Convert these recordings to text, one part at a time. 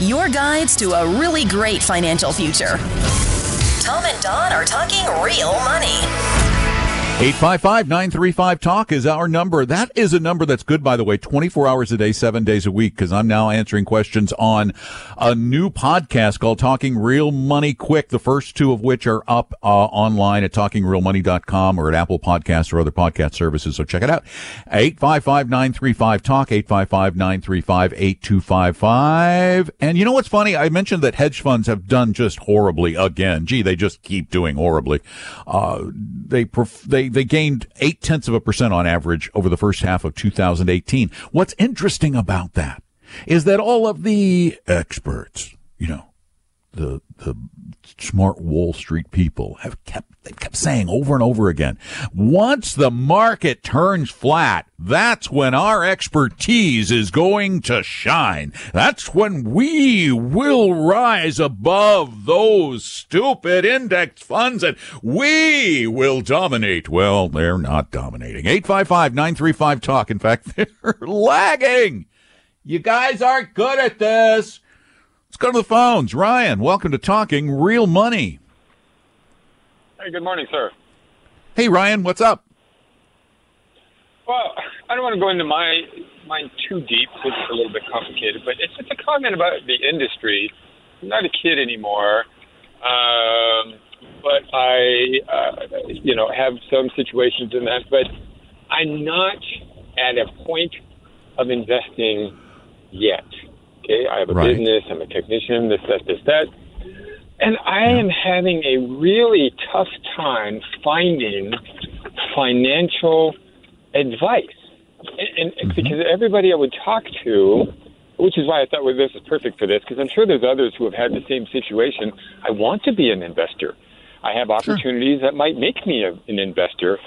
Your guides to a really great financial future. Tom and Don are talking real money. 855-935-TALK is our number. That is a number that's good, by the way, 24 hours a day, seven days a week, because I'm now answering questions on a new podcast called Talking Real Money Quick, the first two of which are up uh, online at talkingrealmoney.com or at Apple Podcasts or other podcast services. So check it out. 855-935-TALK, 855-935-8255. And you know what's funny? I mentioned that hedge funds have done just horribly again. Gee, they just keep doing horribly. Uh, they, pref- they, they gained eight tenths of a percent on average over the first half of 2018. What's interesting about that is that all of the experts, you know, the the smart Wall Street people have kept they kept saying over and over again, once the market turns flat, that's when our expertise is going to shine. That's when we will rise above those stupid index funds and we will dominate. Well, they're not dominating. 855-935-TALK. In fact, they're lagging. You guys aren't good at this. Let's go to the phones. Ryan, welcome to Talking Real Money. Hey, good morning, sir. Hey, Ryan, what's up? Well, I don't want to go into my mine too deep because it's a little bit complicated, but it's just a comment about the industry. I'm not a kid anymore, um, but I, uh, you know, have some situations in that. But I'm not at a point of investing yet. Okay, I have a Right. business. I'm a technician. This, that, this, that. And I am having a really tough time finding financial advice. And, and mm-hmm. because everybody I would talk to, which is why I thought well, this is perfect for this, because I'm sure there's others who have had the same situation. I want to be an investor. I have opportunities that might make me a, an investor.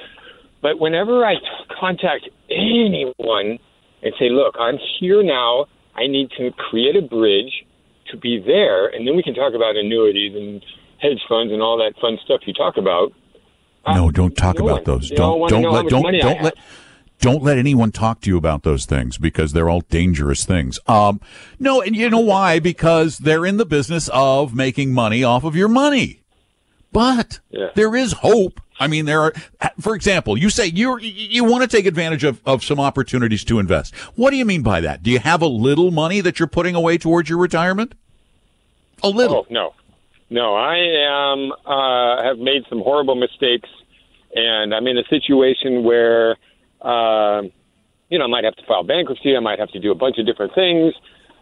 But whenever I t- contact anyone and say, look, I'm here now, I need to create a bridge to be there, and then we can talk about annuities and hedge funds and all that fun stuff you talk about. No, don't talk no about one- those. they Don't don't let don't don't let don't let anyone talk to you about those things because they're all dangerous things. Um, no, and you know why? Because they're in the business of making money off of your money. But Yeah. there is hope. I mean, there are, for example, you say you you want to take advantage of, of some opportunities to invest. What do you mean by that? Do you have a little money that you're putting away towards your retirement? A little. Oh no, no. I am uh, have made some horrible mistakes, and I'm in a situation where, uh, you know, I might have to file bankruptcy. I might have to do a bunch of different things.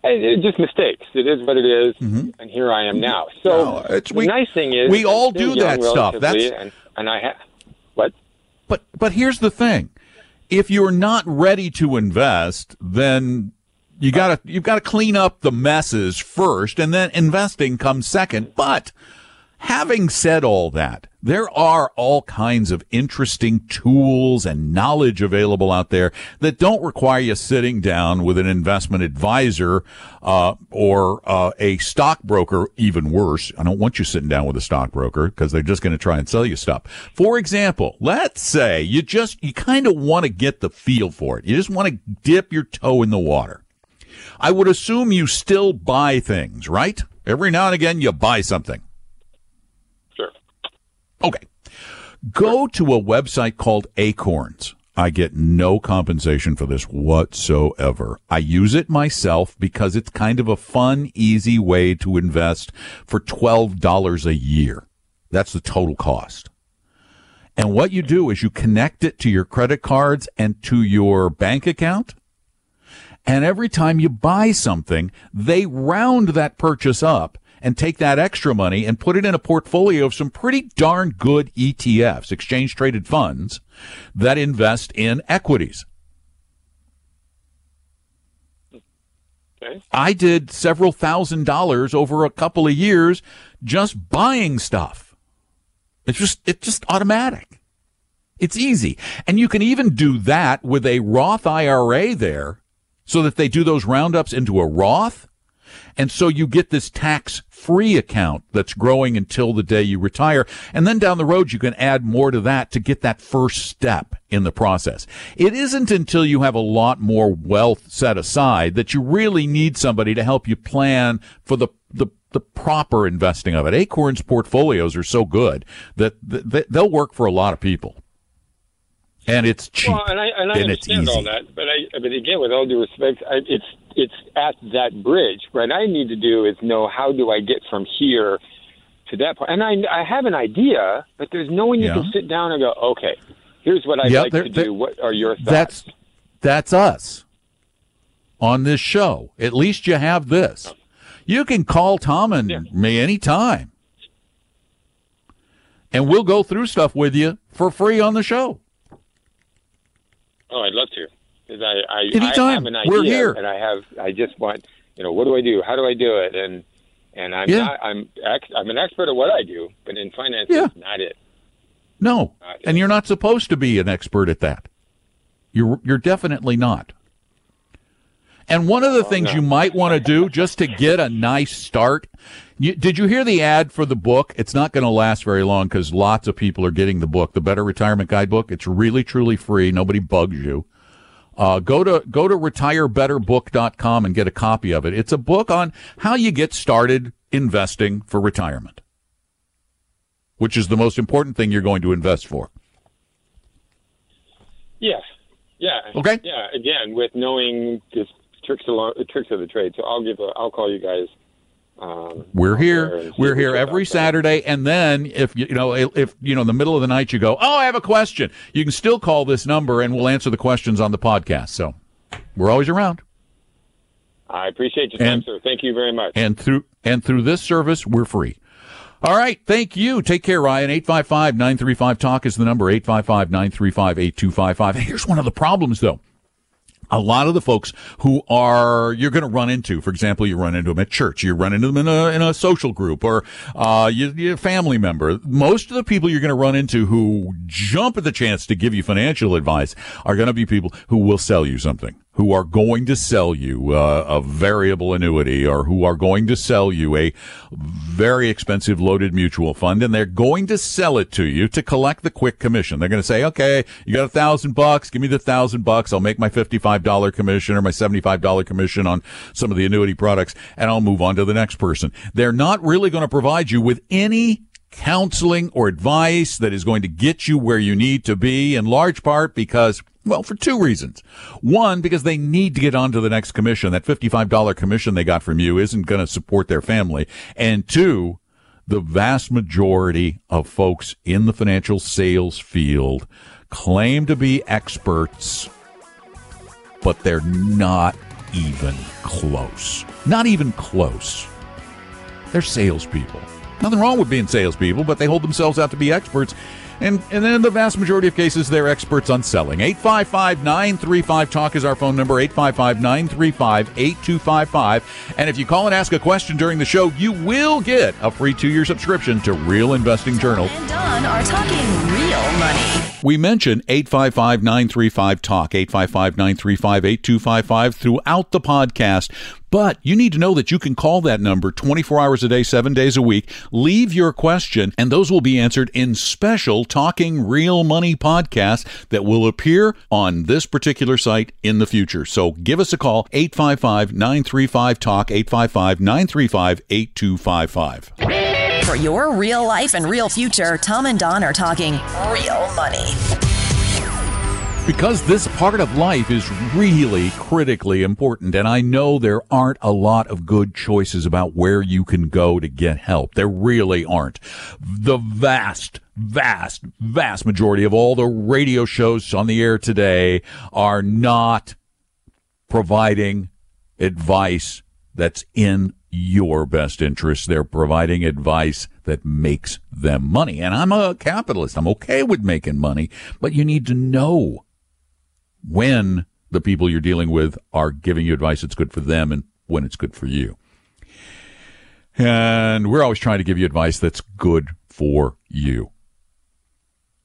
And it- just mistakes. It is what it is, and here I am now. So No, it's- the we- nice thing is we all do that stuff. That's- and, and I have what? But but here's the thing: if you're not ready to invest, then you gotta you've got to clean up the messes first, and then investing comes second. But having said all that, there are all kinds of interesting tools and knowledge available out there that don't require you sitting down with an investment advisor uh, or uh, a stockbroker. Even worse, I don't want you sitting down with a stockbroker because they're just going to try and sell you stuff. For example, let's say you just you kind of want to get the feel for it. You just want to dip your toe in the water. I would assume you still buy things, right? Every now and again, you buy something. Okay. Go to a website called Acorns. I get no compensation for this whatsoever. I use it myself because it's kind of a fun, easy way to invest for $12 a year. That's the total cost. And what you do is you connect it to your credit cards and to your bank account. And every time you buy something, they round that purchase up and take that extra money and put it in a portfolio of some pretty darn good ETFs, exchange traded funds that invest in equities. Okay. I did several thousand dollars over a couple of years just buying stuff. It's just it's just automatic. It's easy. And you can even do that with a Roth IRA there so that they do those roundups into a Roth. And so you get this tax free account that's growing until the day you retire. And then down the road, you can add more to that to get that first step in the process. It isn't until you have a lot more wealth set aside that you really need somebody to help you plan for the, the the proper investing of it. Acorn's portfolios are so good that, that they'll work for a lot of people and it's cheap. Well, and I, and I and understand all that, but I, but again, with all due respect, I, it's it's at that bridge. What I need to do is know how do I get from here to that point. and I I have an idea, but there's no one you yeah. can sit down and go, okay, here's what I'd like to do. What are your thoughts? That's that's us on this show. At least you have this. You can call Tom and yeah. me anytime. And we'll go through stuff with you for free on the show. Oh, I'd love to. I, I, Anytime. I have an idea, We're here. and I have, I just want, you know, what do I do? How do I do it? And and I'm yeah. not, I'm ex, I'm an expert at what I do, but in finance, yeah. not it. No, uh, not and it. you're not supposed to be an expert at that. You're you're definitely not. And one of the oh, things no. you might want to do just to get a nice start. You, did you hear the ad for the book? It's not going to last very long because lots of people are getting the book, the Better Retirement Guidebook. It's really truly free. Nobody bugs you. Uh, go to go to retirebetterbook.com and get a copy of it. It's a book on how you get started investing for retirement, which is the most important thing you're going to invest for. Yes. Yeah. Okay. Yeah. Again, with knowing just tricks along tricks of the trade. So I'll give a, I'll call you guys. Um, We're here. We're here every Saturday, and then if you know if you know in the middle of the night you go, oh, I have a question. You can still call this number, and we'll answer the questions on the podcast. So we're always around. I appreciate your time, and, sir. Thank you very much. And through and through this service, we're free. All right. Thank you. Take care, Ryan. 855-935-TALK is the number. 855-935-8255. Here's one of the problems, though a lot of the folks who are you're going to run into, for example, you run into them at church, you run into them in a in a social group, or uh, you, a family member. Most of the people you're going to run into who jump at the chance to give you financial advice are going to be people who will sell you something who are going to sell you uh, a variable annuity or who are going to sell you a very expensive loaded mutual fund and they're going to sell it to you to collect the quick commission. They're going to say, okay, you got a thousand bucks. Give me the thousand bucks. I'll make my $55 commission or my $75 commission on some of the annuity products and I'll move on to the next person. They're not really going to provide you with any counseling or advice that is going to get you where you need to be in large part because well, for two reasons. One, because they need to get on to the next commission. That $55 commission they got from you isn't going to support their family. And two, the vast majority of folks in the financial sales field claim to be experts, but they're not even close. Not even close. They're salespeople. Nothing wrong with being salespeople, but they hold themselves out to be experts and, and then in the vast majority of cases, they're experts on selling. 855 935 Talk is our phone number, 855 935 8255. And if you call and ask a question during the show, you will get a free two year subscription to Real Investing Journal. And Don are talking real money. We mention 855 935 Talk, 855 935 8255 throughout the podcast. But you need to know that you can call that number 24 hours a day, seven days a week. Leave your question, and those will be answered in special Talking Real Money podcasts that will appear on this particular site in the future. So give us a call, 855 935 Talk, 855 935 8255. For your real life and real future, Tom and Don are talking real money. Because this part of life is really critically important, and I know there aren't a lot of good choices about where you can go to get help. There really aren't. The vast, vast, vast majority of all the radio shows on the air today are not providing advice that's in your best interest. They're providing advice that makes them money. And I'm a capitalist. I'm okay with making money, but you need to know when the people you're dealing with are giving you advice that's good for them and when it's good for you. And we're always trying to give you advice that's good for you.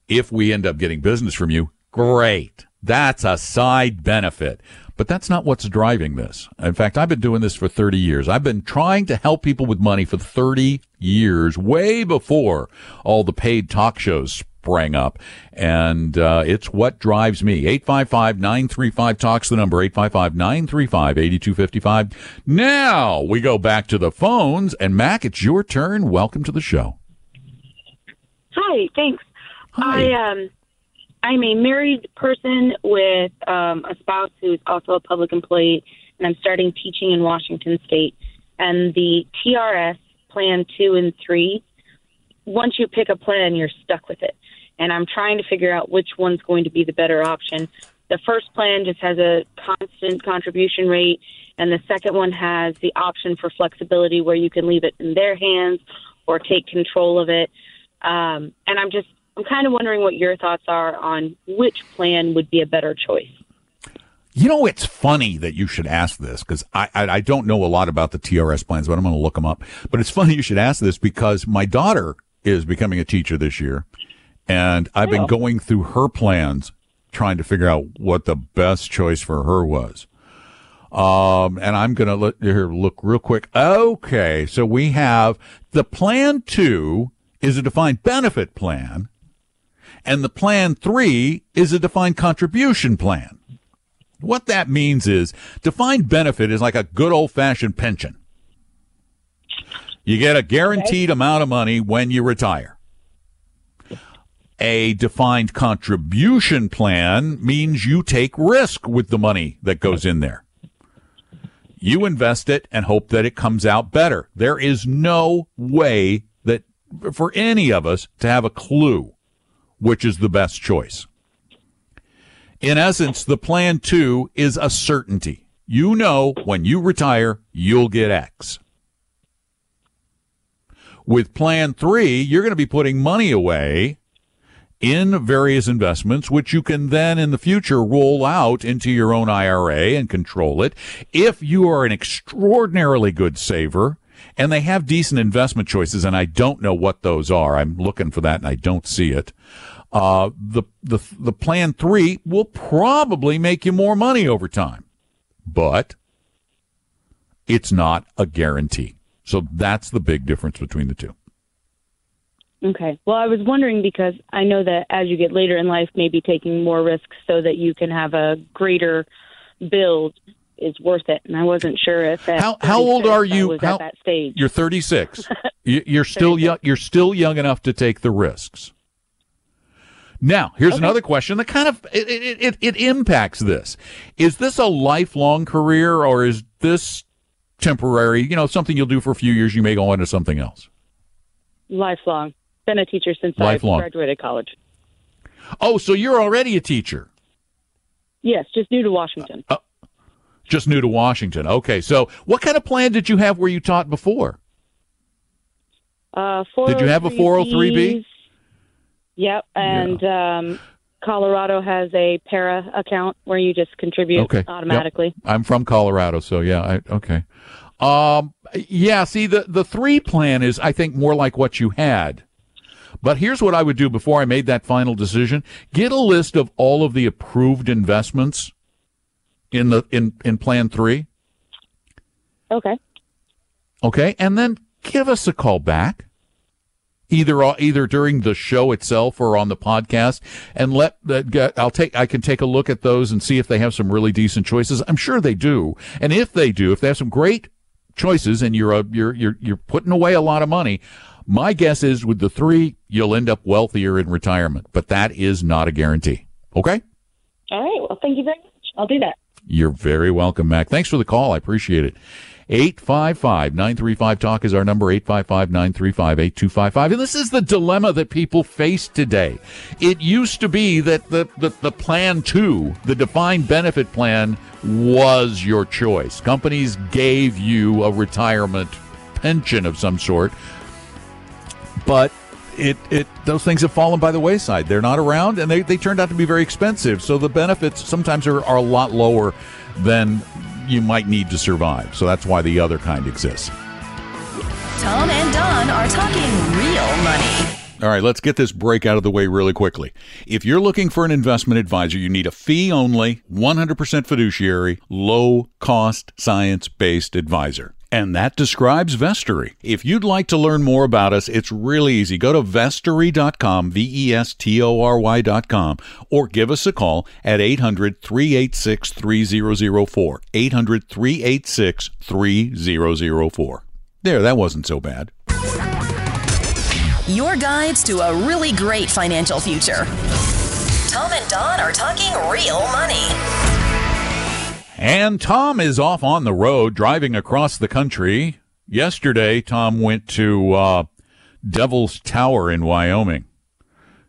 If we end up getting business from you, great. That's a side benefit. But that's not what's driving this. In fact, I've been doing this for 30 years. I've been trying to help people with money for 30 years, way before all the paid talk shows sprang up. And uh, it's what drives me. 855-935-TALKS, the number, 855-935-8255. Now we go back to the phones. And Mac, it's your turn. Welcome to the show. Hi, thanks. Hi. I um I'm a married person with um, a spouse who's also a public employee, and I'm starting teaching in Washington State. And the TRS Plan Two and Three, once you pick a plan, you're stuck with it. And I'm trying to figure out which one's going to be the better option. The first plan just has a constant contribution rate, and the second one has the option for flexibility where you can leave it in their hands or take control of it. Um, and I'm just I'm kind of wondering what your thoughts are on which plan would be a better choice. You know, it's funny that you should ask this because I, I, I don't know a lot about the TRS plans, but I'm going to look them up. But it's funny you should ask this because my daughter is becoming a teacher this year, and I've been Oh. going through her plans, trying to figure out what the best choice for her was. Um, and I'm going to let here look real quick. Okay, so we have the plan two is a defined benefit plan, and the plan three is a defined contribution plan. What that means is defined benefit is like a good old fashioned pension. You get a guaranteed amount of money when you retire. A defined contribution plan means you take risk with the money that goes in there. You invest it and hope that it comes out better. There is no way that for any of us to have a clue which is the best choice. In essence, the plan two is a certainty. You know when you retire, you'll get X. With plan three, you're going to be putting money away in various investments, which you can then in the future roll out into your own IRA and control it. If you are an extraordinarily good saver and they have decent investment choices, and I don't know what those are, I'm looking for that and I don't see it. Uh, the, the, the plan three will probably make you more money over time, but it's not a guarantee. So that's the big difference between the two. Okay. Well, I was wondering because I know that as you get later in life, maybe taking more risks so that you can have a greater build is worth it. And I wasn't sure if at How- how old are you? How- at that stage. You're 36. You're still young. You're still young enough to take the risks. Now, here's another question that kind of it, it, it, it impacts this. Is this a lifelong career or is this temporary? You know, something you'll do for a few years. You may go on to something else. Lifelong. Been a teacher since Lifelong. I graduated college. Oh, so you're already a teacher, Yes, just new to Washington. just new to Washington. Okay, so what kind of plan did you have where you taught before? Uh, Did you have a 403B? Yep, and um, Colorado has a PERA account where you just contribute Okay. Yep. automatically. I'm from Colorado, so yeah, I, okay. Um, yeah, see, the, the three plan is, I think, more like what you had. But here's what I would do before I made that final decision. Get a list of all of the approved investments in the, in, in plan three. Okay. Okay. And then give us a call back. Either, uh, either during the show itself or on the podcast and let that get, I'll take, I can take a look at those and see if they have some really decent choices. I'm sure they do. And if they do, if they have some great choices and you're, a, you're, you're, you're putting away a lot of money, my guess is with the three, you'll end up wealthier in retirement, but that is not a guarantee. Okay. All right. Well, thank you very much. I'll do that. You're very welcome, Mac. Thanks for the call. I appreciate it. 855-935-TALK is our number, 855-935-8255. And this is the dilemma that people face today. It used to be that the, the, the plan two, the defined benefit plan, was your choice. Companies gave you a retirement pension of some sort, but it, it those things have fallen by the wayside. They're not around, and they, they turned out to be very expensive. So the benefits sometimes are, are a lot lower than you might need to survive. So that's why the other kind exists. Tom and Don are talking real money. All right, let's get this break out of the way really quickly. If you're looking for an investment advisor, you need a fee only, 100% fiduciary, low cost, science based advisor. And that describes Vestory. If you'd like to learn more about us, it's really easy. Go to vestory.com, V E S T O R Y.com, or give us a call at 800 386 3004. 800 386 3004. There, that wasn't so bad. Your guides to a really great financial future. Tom and Don are talking real money. And Tom is off on the road driving across the country. Yesterday, Tom went to uh, Devil's Tower in Wyoming.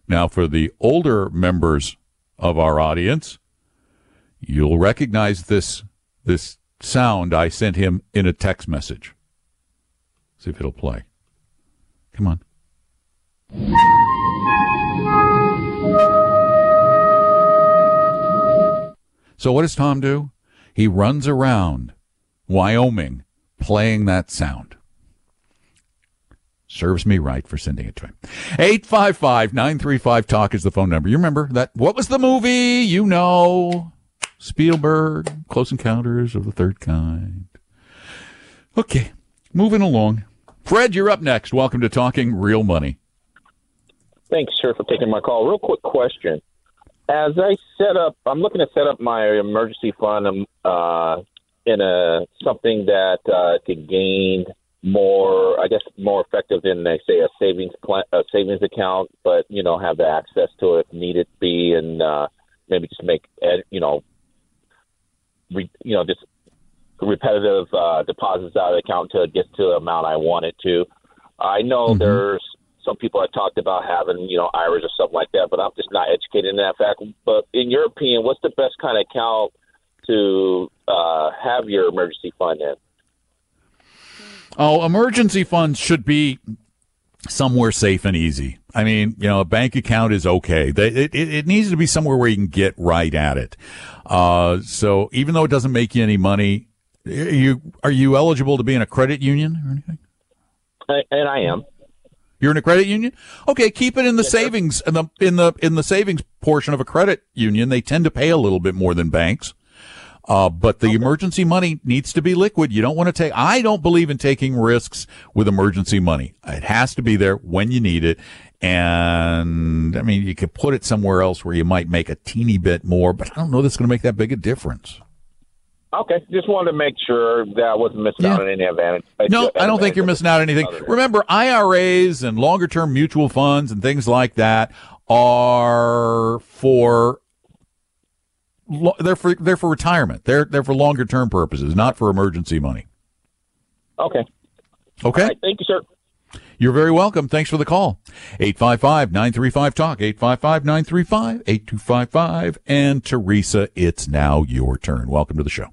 Now, for the older members of our audience, you'll recognize this this sound I sent him in a text message. See if it'll play. Come on. So what does Tom do? He runs around Wyoming playing that sound. Serves me right for sending it to him. 855-935-TALK is the phone number. You remember that? What was the movie? You know. Spielberg, Close Encounters of the Third Kind. Okay, moving along. Fred, you're up next. Welcome to Talking Real Money. Thanks, sir, for taking my call. Real quick question. As I set up, I'm looking to set up my emergency fund um, uh, in a something that uh, could gain more, I guess, more effective than they say a savings plan, a savings account, but you know, have the access to it if needed be, and uh, maybe just make you know, re, you know, just repetitive uh, deposits out of the account it gets to the amount I want it to. I know mm-hmm. there's some people have talked about having, you know, IRAs or something like that, but I'm just not educated in that fact. But in your opinion, what's the best kind of account to uh, have your emergency fund in? Oh, emergency funds should be somewhere safe and easy. I mean, you know, a bank account is okay. It, it, it needs to be somewhere where you can get right at it. Uh, so even though it doesn't make you any money, you are you eligible to be in a credit union or anything? I, and I am. You're in a credit union? Okay, keep it in the yes, savings in the in the in the savings portion of a credit union. They tend to pay a little bit more than banks. Uh, but the okay. emergency money needs to be liquid. You don't want to take, I don't believe in taking risks with emergency money. It has to be there when you need it. And I mean, you could put it somewhere else where you might make a teeny bit more, but I don't know that's going to make that big a difference. Okay, just wanted to make sure that I wasn't missing yeah. out on any advantage. No, I don't think you're missing out on anything. Remember, IRAs and longer term mutual funds and things like that are for they're for they're for retirement. They're they're for longer term purposes, not for emergency money. Okay. Okay. Right, thank you, sir. You're very welcome. Thanks for the call. 855-935-TALK, 855-935-8255. And Teresa, it's now your turn. Welcome to the show.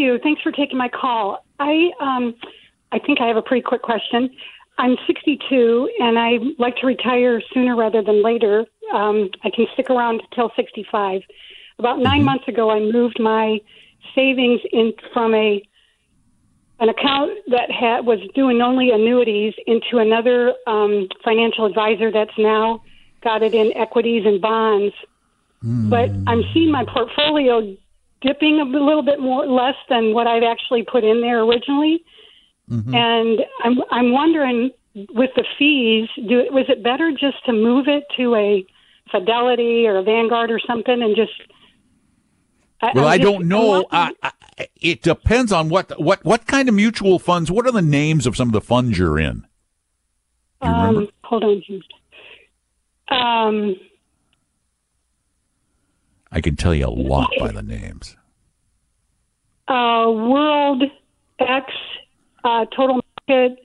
You. Thanks for taking my call. I um, I think I have a pretty quick question. I'm 62 and I like to retire sooner rather than later. Um, I can stick around till 65. About 9 mm-hmm. months ago, I moved my savings in from a an account that had, was doing only annuities into another um, financial advisor that's now got it in equities and bonds. Mm. But I'm seeing my portfolio dipping a little bit more less than what I've actually put in there originally. Mm-hmm. And I'm I'm wondering with the fees, do was it better just to move it to a Fidelity or a Vanguard or something and just well, I, I don't know. I, I, it depends on what what what kind of mutual funds. What are the names of some of the funds you're in? You um. Hold on. Um, I can tell you a lot by the names. Uh, World X, uh, Total Market,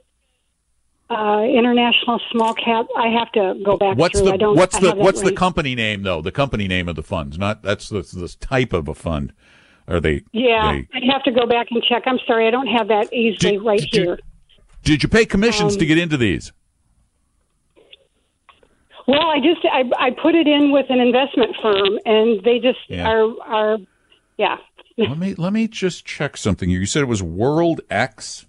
uh, International Small Cap. I have to go back. What's through. the what's the what's the company name though? The company name of the funds, not that's this, this type of a fund. Are they? Yeah, they, I'd have to go back and check. I'm sorry, I don't have that easily did, right did here. You, did you pay commissions um, to get into these? Well, I just I, I put it in with an investment firm, and they just yeah. are are yeah let me let me just check something. You said it was World X.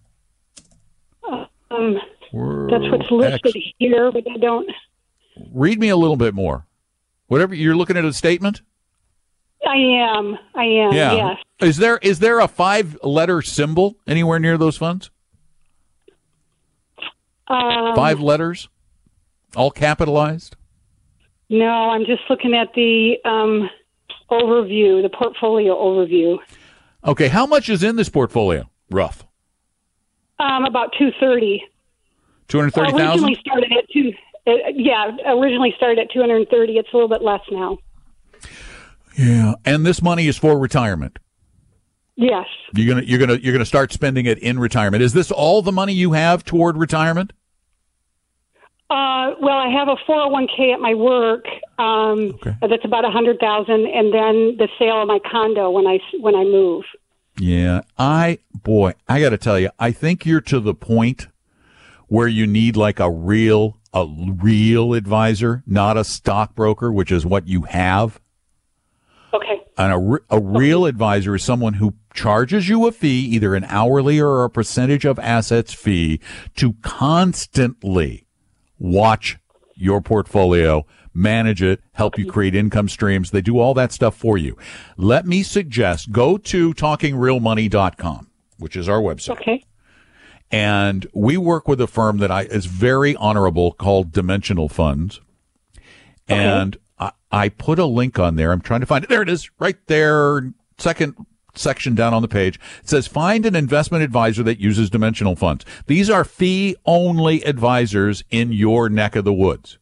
Um, World that's what's listed X. here, but I don't. Read me a little bit more. Whatever you're looking at a statement. I am. I am. Yeah. Yes. Is there is there a five letter symbol anywhere near those funds? Um, Five letters, all capitalized. No, I'm just looking at the um, overview, the portfolio overview. Okay, how much is in this portfolio? Rough. Um, about two thirty. Two hundred thirty Originally started at two. Uh, yeah, originally started at two hundred thirty. It's a little bit less now. Yeah, and this money is for retirement. Yes. You're gonna you're gonna you're gonna start spending it in retirement. Is this all the money you have toward retirement? Uh, well, I have a 401k at my work. Um, Okay. That's about a hundred thousand, and then the sale of my condo when I when I move. Yeah, I boy, I got to tell you, I think you're to the point where you need like a real a real advisor, not a stockbroker, which is what you have. Okay. And a, re- a real advisor is someone who charges you a fee, either an hourly or a percentage of assets fee, to constantly watch your portfolio, manage it, help you create income streams. They do all that stuff for you. Let me suggest go to talkingrealmoney.com, which is our website. Okay. And we work with a firm that I is very honorable called Dimensional Funds. And I, I put a link on there. I'm trying to find it. There it is, right there, second section down on the page. It says find an investment advisor that uses dimensional funds. These are fee only advisors in your neck of the woods.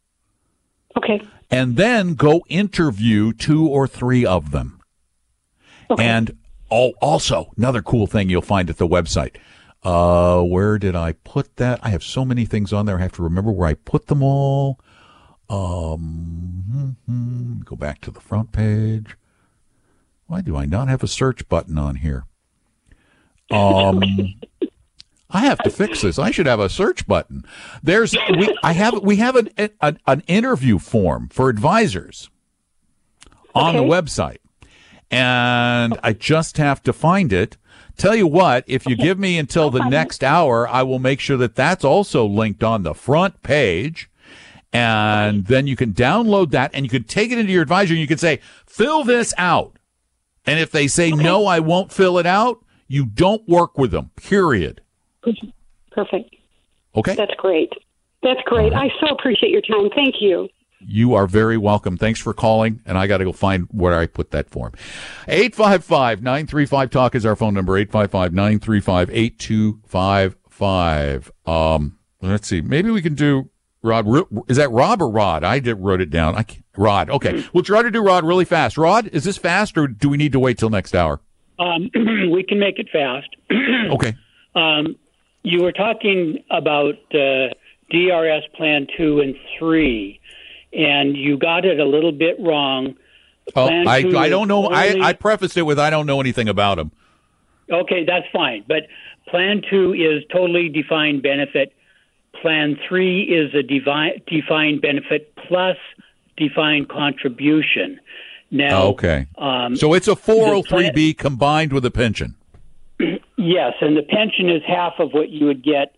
Okay. And then go interview two or three of them. Okay. And oh, also another cool thing you'll find at the website. Uh, where did I put that? I have so many things on there. I have to remember where I put them all. Um, go back to the front page. Why do I not have a search button on here? Um, I have to fix this. I should have a search button. There's we I have we have an an, an interview form for advisors on the website. And I just have to find it. Tell you what, if you give me until the next hour, I will make sure that that's also linked on the front page. And then you can download that and you can take it into your advisor and you can say, fill this out. And if they say, no, I won't fill it out, you don't work with them, period. Perfect. Okay? That's great. That's great. I so appreciate your time. Thank you. You are very welcome. Thanks for calling. And I got to go find where I put that form. 855 935 Talk is our phone number 855 935 8255. Um, let's see. Maybe we can do Rod. Is that Rob or Rod? I did wrote it down. I Rod. Okay. We'll try to do Rod really fast. Rod, is this fast or do we need to wait till next hour? Um, we can make it fast. Okay. Um, you were talking about uh, DRS Plan 2 and 3, and you got it a little bit wrong. Oh, Plan I, I don't know. I, only- I prefaced it with I don't know anything about them. Okay, that's fine. But Plan 2 is totally defined benefit. Plan 3 is a devi- defined benefit plus defined contribution. Now, Okay. um, So it's a 403B combined with a pension. Yes, and the pension is half of what you would get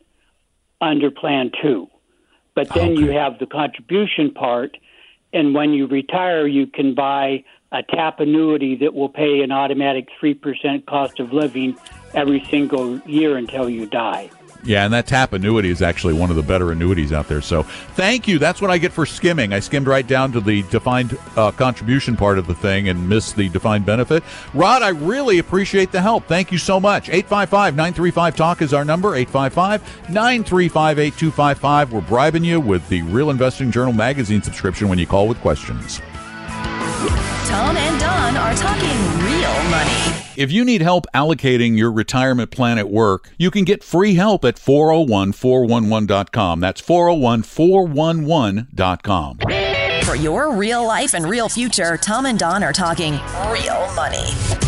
under Plan 2. But then you have the contribution part, and when you retire, you can buy a TAP annuity that will pay an automatic 3% cost of living every single year until you die. Yeah, and that TAP annuity is actually one of the better annuities out there. So thank you. That's what I get for skimming. I skimmed right down to the defined uh, contribution part of the thing and missed the defined benefit. Rod, I really appreciate the help. Thank you so much. 855 935 Talk is our number 855 935 8255. We're bribing you with the Real Investing Journal magazine subscription when you call with questions. Tom and Don are talking real money. If you need help allocating your retirement plan at work, you can get free help at 401-411.com. That's 401-411.com. For your real life and real future, Tom and Don are talking real money.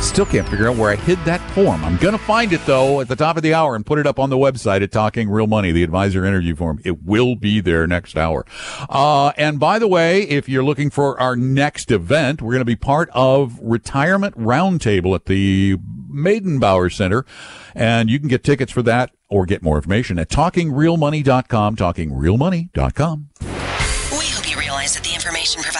Still can't figure out where I hid that form. I'm going to find it though at the top of the hour and put it up on the website at Talking Real Money, the advisor interview form. It will be there next hour. Uh, and by the way, if you're looking for our next event, we're going to be part of Retirement Roundtable at the Meydenbauer Center. And you can get tickets for that or get more information at talkingrealmoney.com, talkingrealmoney.com We hope you realize that the information provided